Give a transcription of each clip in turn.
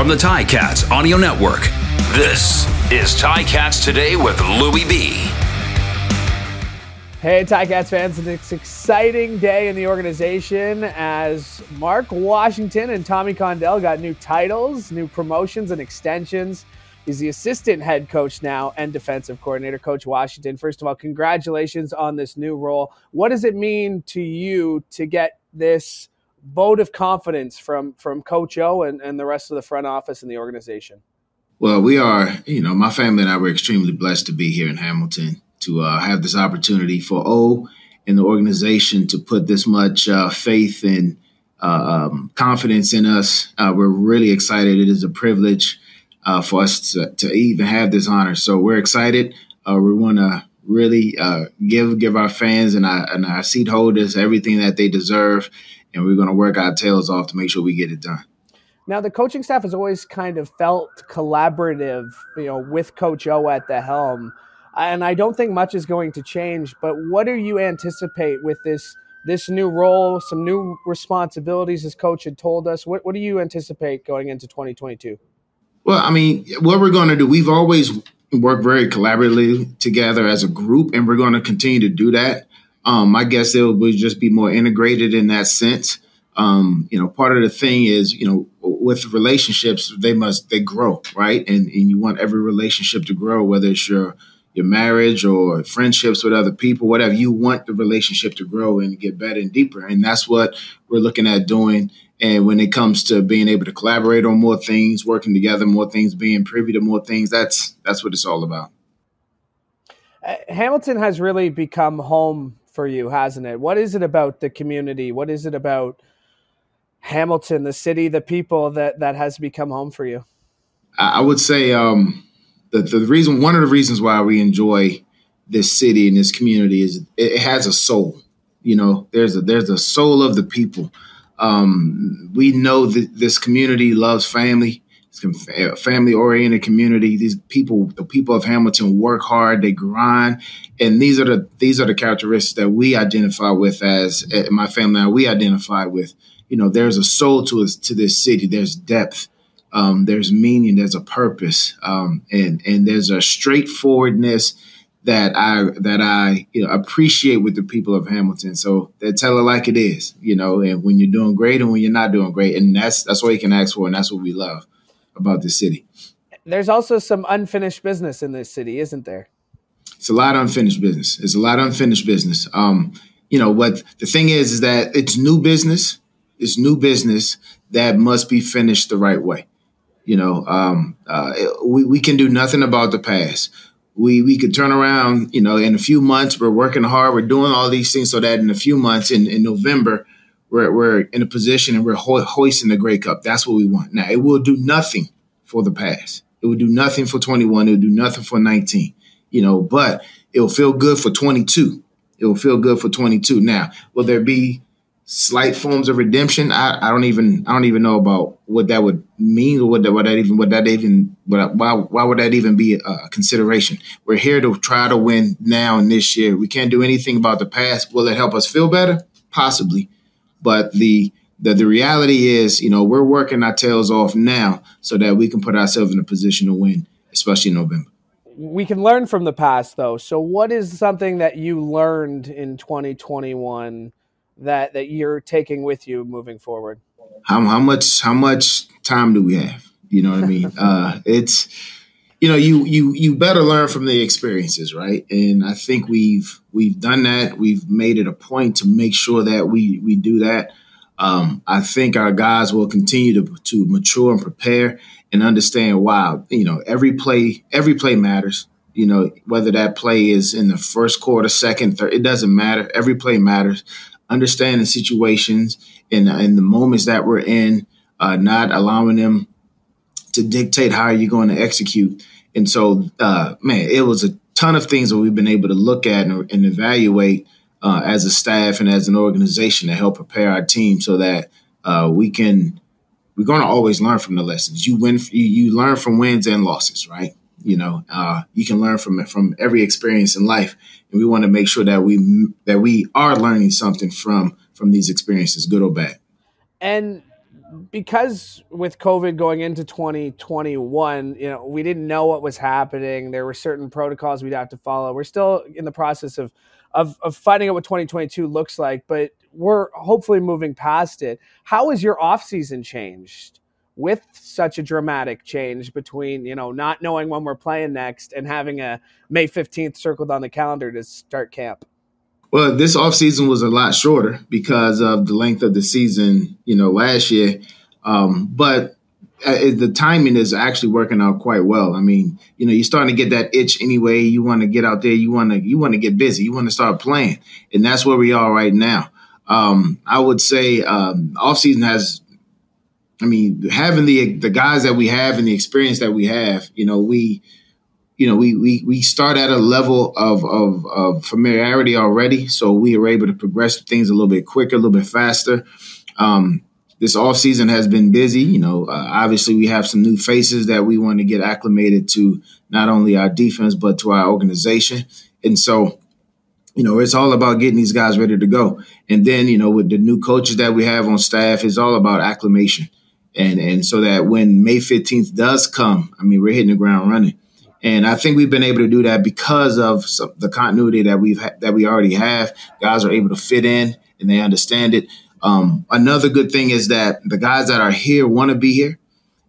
from the Ticats Audio Network. This is Ticats Today with Louie B. Hey, Ticats fans, it's an exciting day in the organization as Mark Washington and Tommy Condell got new titles, new promotions, and extensions. He's the assistant head coach now and defensive coordinator, Coach Washington. First of all, congratulations on this new role. What does it mean to you to get this vote of confidence from from Coach O and, and the rest of the front office and the organization? Well, we are, you know, my family and I were extremely blessed to be here in Hamilton to uh, have this opportunity for O and the organization to put this much uh, faith and uh, um, confidence in us. Uh, we're really excited. It is a privilege uh, for us to, to, even have this honor. So we're excited. Uh, we want to really give give our fans and our, and our seat holders everything that they deserve, and we're going to work our tails off to make sure we get it done. Now, the coaching staff has always kind of felt collaborative, you know, with Coach O at the helm, and I don't think much is going to change. But what do you anticipate with this this new role, some new responsibilities, as Coach had told us? What what do you anticipate going into 2022? Well, I mean, what we're going to do, we've always worked very collaboratively together as a group, and we're going to continue to do that. Um, I guess it would just be more integrated in that sense. Um, you know, part of the thing is, you know, with relationships, they must they grow, right? And and you want every relationship to grow, whether it's your your marriage or friendships with other people, whatever. You want the relationship to grow and get better and deeper, and that's what we're looking at doing. And when it comes to being able to collaborate on more things, working together, more things, being privy to more things, that's that's what it's all about. Uh, Hamilton has really become home for you, hasn't it? What is it about the community? What is it about Hamilton, the city, the people that that has become home for you? I would say um, the the reason one of the reasons why we enjoy this city and this community is it has a soul. You know, there's a there's a soul of the people. Um, we know that this community loves family. It's a family oriented community. These people, the people of Hamilton, work hard. They grind, and these are the these are the characteristics that we identify with as eh, my family. We identify with you know, there's a soul to us to this city. There's depth. Um, there's meaning. There's a purpose, um, and and there's a straightforwardness that I that I you know appreciate with the people of Hamilton. So they tell it like it is, you know, and when you're doing great and when you're not doing great, and that's that's all you can ask for, and that's what we love about the city. There's also some unfinished business in this city, isn't there? It's a lot of unfinished business. It's a lot of unfinished business. Um, you know what the thing is is that it's new business it's new business that must be finished the right way. You know, um, uh, we, we can do nothing about the past. We we could turn around, you know, in a few months. We're working hard. We're doing all these things so that in a few months, in, in November, we're, we're in a position and we're ho- hoisting the Grey Cup. That's what we want. Now, it will do nothing for the past. It will do nothing for 21. It will do nothing for 19. You know, but it will feel good for 22. It will feel good for 22. Now, will there be slight forms of redemption. I, I don't even I don't even know about what that would mean or what that, what that even what that even what, why why would that even be a consideration? We're here to try to win now and this year. We can't do anything about the past. Will it help us feel better? Possibly, but the the, the reality is, you know, we're working our tails off now so that we can put ourselves in a position to win, especially in November. We can learn from the past, though. So, what is something that you learned in 2021 that that you're taking with you moving forward? How how much how much time do we have? You know what I mean? uh, it's you know you you you better learn from the experiences, right? And I think we've we've done that. We've made it a point to make sure that we we do that. Um, I think our guys will continue to to mature and prepare and understand. Wow, you know every play every play matters. You know whether that play is in the first quarter, second, third, it doesn't matter. Every play matters understanding situations and, and the moments that we're in, uh, not allowing them to dictate how you're going to execute. And so, uh, man, it was a ton of things that we've been able to look at and, and evaluate uh, as a staff and as an organization to help prepare our team so that uh, we can. We're going to always learn from the lessons. You win. You, you learn from wins and losses, right? You know, uh, you can learn from from every experience in life, and we want to make sure that we that we are learning something from from these experiences, good or bad. And because with COVID going into 2021, you know, we didn't know what was happening. There were certain protocols we'd have to follow. We're still in the process of of, of finding out what 2022 looks like, but we're hopefully moving past it. How has your offseason changed with such a dramatic change between, you know, not knowing when we're playing next and having a May 15th circled on the calendar to start camp? Well, this offseason was a lot shorter because of the length of the season, you know, last year. Um, but uh, the timing is actually working out quite well. I mean, you know, you're starting to get that itch anyway. You want to get out there. You want to you want to get busy. You want to start playing, and that's where we are right now. Um, I would say um, offseason has. I mean, having the the guys that we have and the experience that we have, you know, we you know, we we we start at a level of, of, of familiarity already, so we are able to progress things a little bit quicker, a little bit faster. Um, this off season has been busy. You know, uh, obviously we have some new faces that we want to get acclimated to not only our defense but to our organization, and so you know, it's all about getting these guys ready to go. And then, you know, with the new coaches that we have on staff, it's all about acclimation. And and so that when May 15th does come, I mean, we're hitting the ground running. And I think we've been able to do that because of some, the continuity that we've ha- that we already have. Guys are able to fit in and they understand it. Um, another good thing is that the guys that are here want to be here,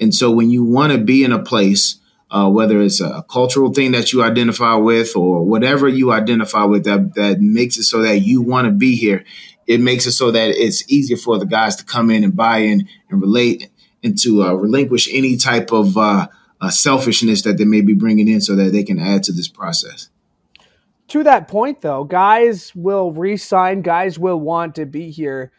and so when you want to be in a place, uh, whether it's a cultural thing that you identify with or whatever you identify with that that makes it so that you want to be here, it makes it so that it's easier for the guys to come in and buy in and relate and to uh, relinquish any type of uh, uh, selfishness that they may be bringing in so that they can add to this process. To that point, though, guys will resign, guys will want to be here.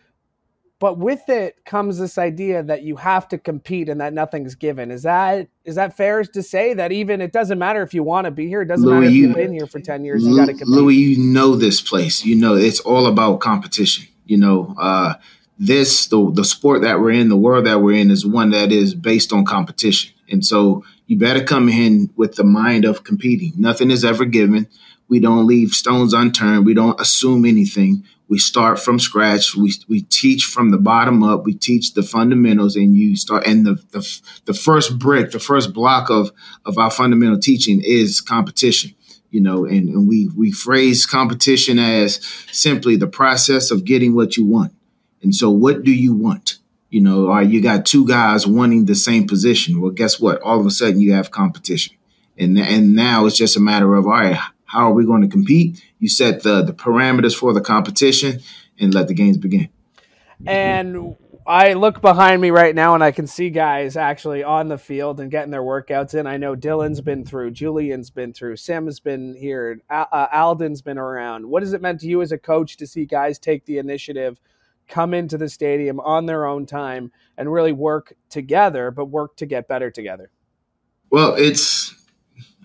But with it comes this idea that you have to compete and that nothing's given. Is that is that fair to say that even it doesn't matter if you want to be here, it doesn't Louis, matter if you've been here for ten years, you got to compete. Louis, you know this place. You know it's all about competition. You know, uh, this the the sport that we're in, the world that we're in, is one that is based on competition. And so you better come in with the mind of competing. Nothing is ever given. We don't leave stones unturned. We don't assume anything. We start from scratch. We, we teach from the bottom up. We teach the fundamentals, and you start. And the, the the first brick, the first block of of our fundamental teaching is competition. You know, and, and we we phrase competition as simply the process of getting what you want. And so, what do you want? You know, or you got two guys wanting the same position. Well, guess what? All of a sudden you have competition. And, and now it's just a matter of, all right, how are we going to compete? You set the, the parameters for the competition and let the games begin. And I look behind me right now and I can see guys actually on the field and getting their workouts in. I know Dylan's been through, Julian's been through, Sam's been here, uh, Alden's been around. What has it meant to you as a coach to see guys take the initiative – come into the stadium on their own time and really work together, but work to get better together? Well, it's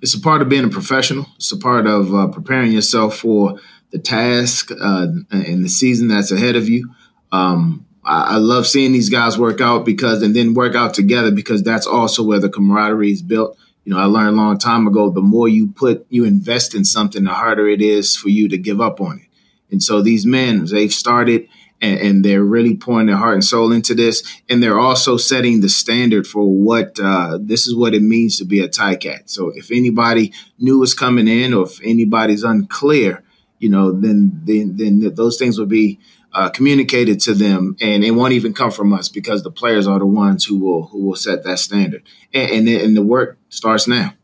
it's a part of being a professional. It's a part of uh, preparing yourself for the task uh, and the season that's ahead of you. Um, I, I, love seeing these guys work out because and then work out together because that's also where the camaraderie is built. You know, I learned a long time ago the more you put you invest in something, the harder it is for you to give up on it. And so these men, they've started and, and, they're really pouring their heart and soul into this. And they're also setting the standard for what uh, this is what it means to be a Ticat. So if anybody new is coming in, or if anybody's unclear, you know, then then, then those things will be uh, communicated to them, and it won't even come from us because the players are the ones who will who will set that standard, and, and, and the work starts now.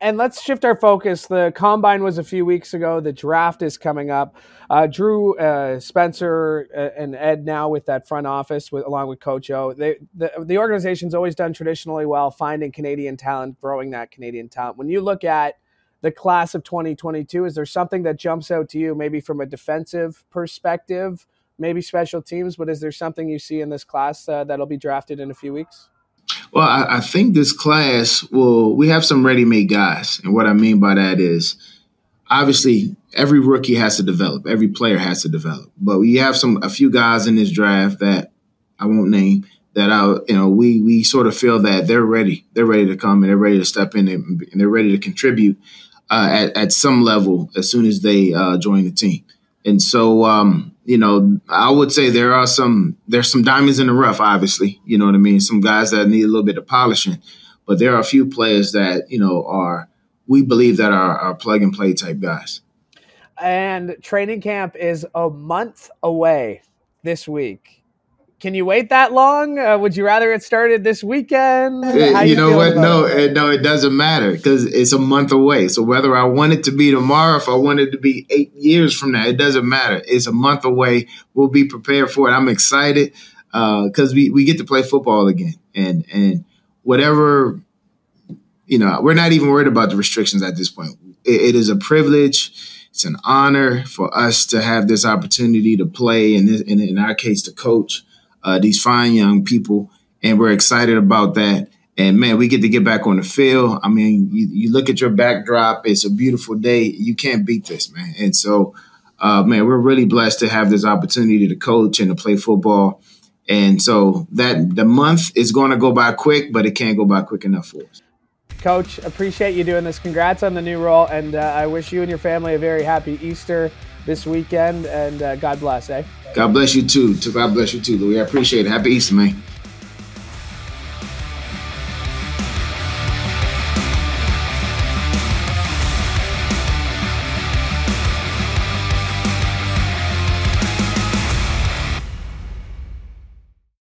And let's shift our focus. The combine was a few weeks ago. The draft is coming up. Uh, Drew uh, Spencer uh, and Ed now with that front office, with, along with Coach O. They, the, the organization's always done traditionally well finding Canadian talent, growing that Canadian talent. When you look at the class of 2022, is there something that jumps out to you, maybe from a defensive perspective, maybe special teams, but is there something you see in this class uh, that'll be drafted in a few weeks? Well, I, I think this class will, we have some ready made guys. And what I mean by that is obviously every rookie has to develop, every player has to develop. But we have some, a few guys in this draft that I won't name that I, you know, we, we sort of feel that they're ready. They're ready to come and they're ready to step in and, they're ready to contribute uh, at, at some level as soon as they uh, join the team. And so, um, you know, I would say there are some there's some diamonds in the rough. Obviously, you know what I mean. Some guys that need a little bit of polishing, but there are a few players that you know are we believe that are, are plug and play type guys. And training camp is a month away this week. Can you wait that long? Uh, would you rather it started this weekend? How you, you know what? No, it, no, it doesn't matter because it's a month away. So whether I want it to be tomorrow, if I want it to be eight years from now, it doesn't matter. It's a month away. We'll be prepared for it. I'm excited because uh, we we get to play football again, and and whatever you know, we're not even worried about the restrictions at this point. it, it is a privilege. It's an honor for us to have this opportunity to play, and in, in our case, to coach uh, these fine young people, and we're excited about that. And man, we get to get back on the field. I mean, you, you look at your backdrop; it's a beautiful day. You can't beat this, man. And so, uh, man, we're really blessed to have this opportunity to coach and to play football. And so that the month is going to go by quick, but it can't go by quick enough for us. Coach, appreciate you doing this. Congrats on the new role, and uh, I wish you and your family a very happy Easter this weekend. And uh, God bless, eh? God bless you too. God bless you too, Louis. I appreciate it. Happy Easter, man.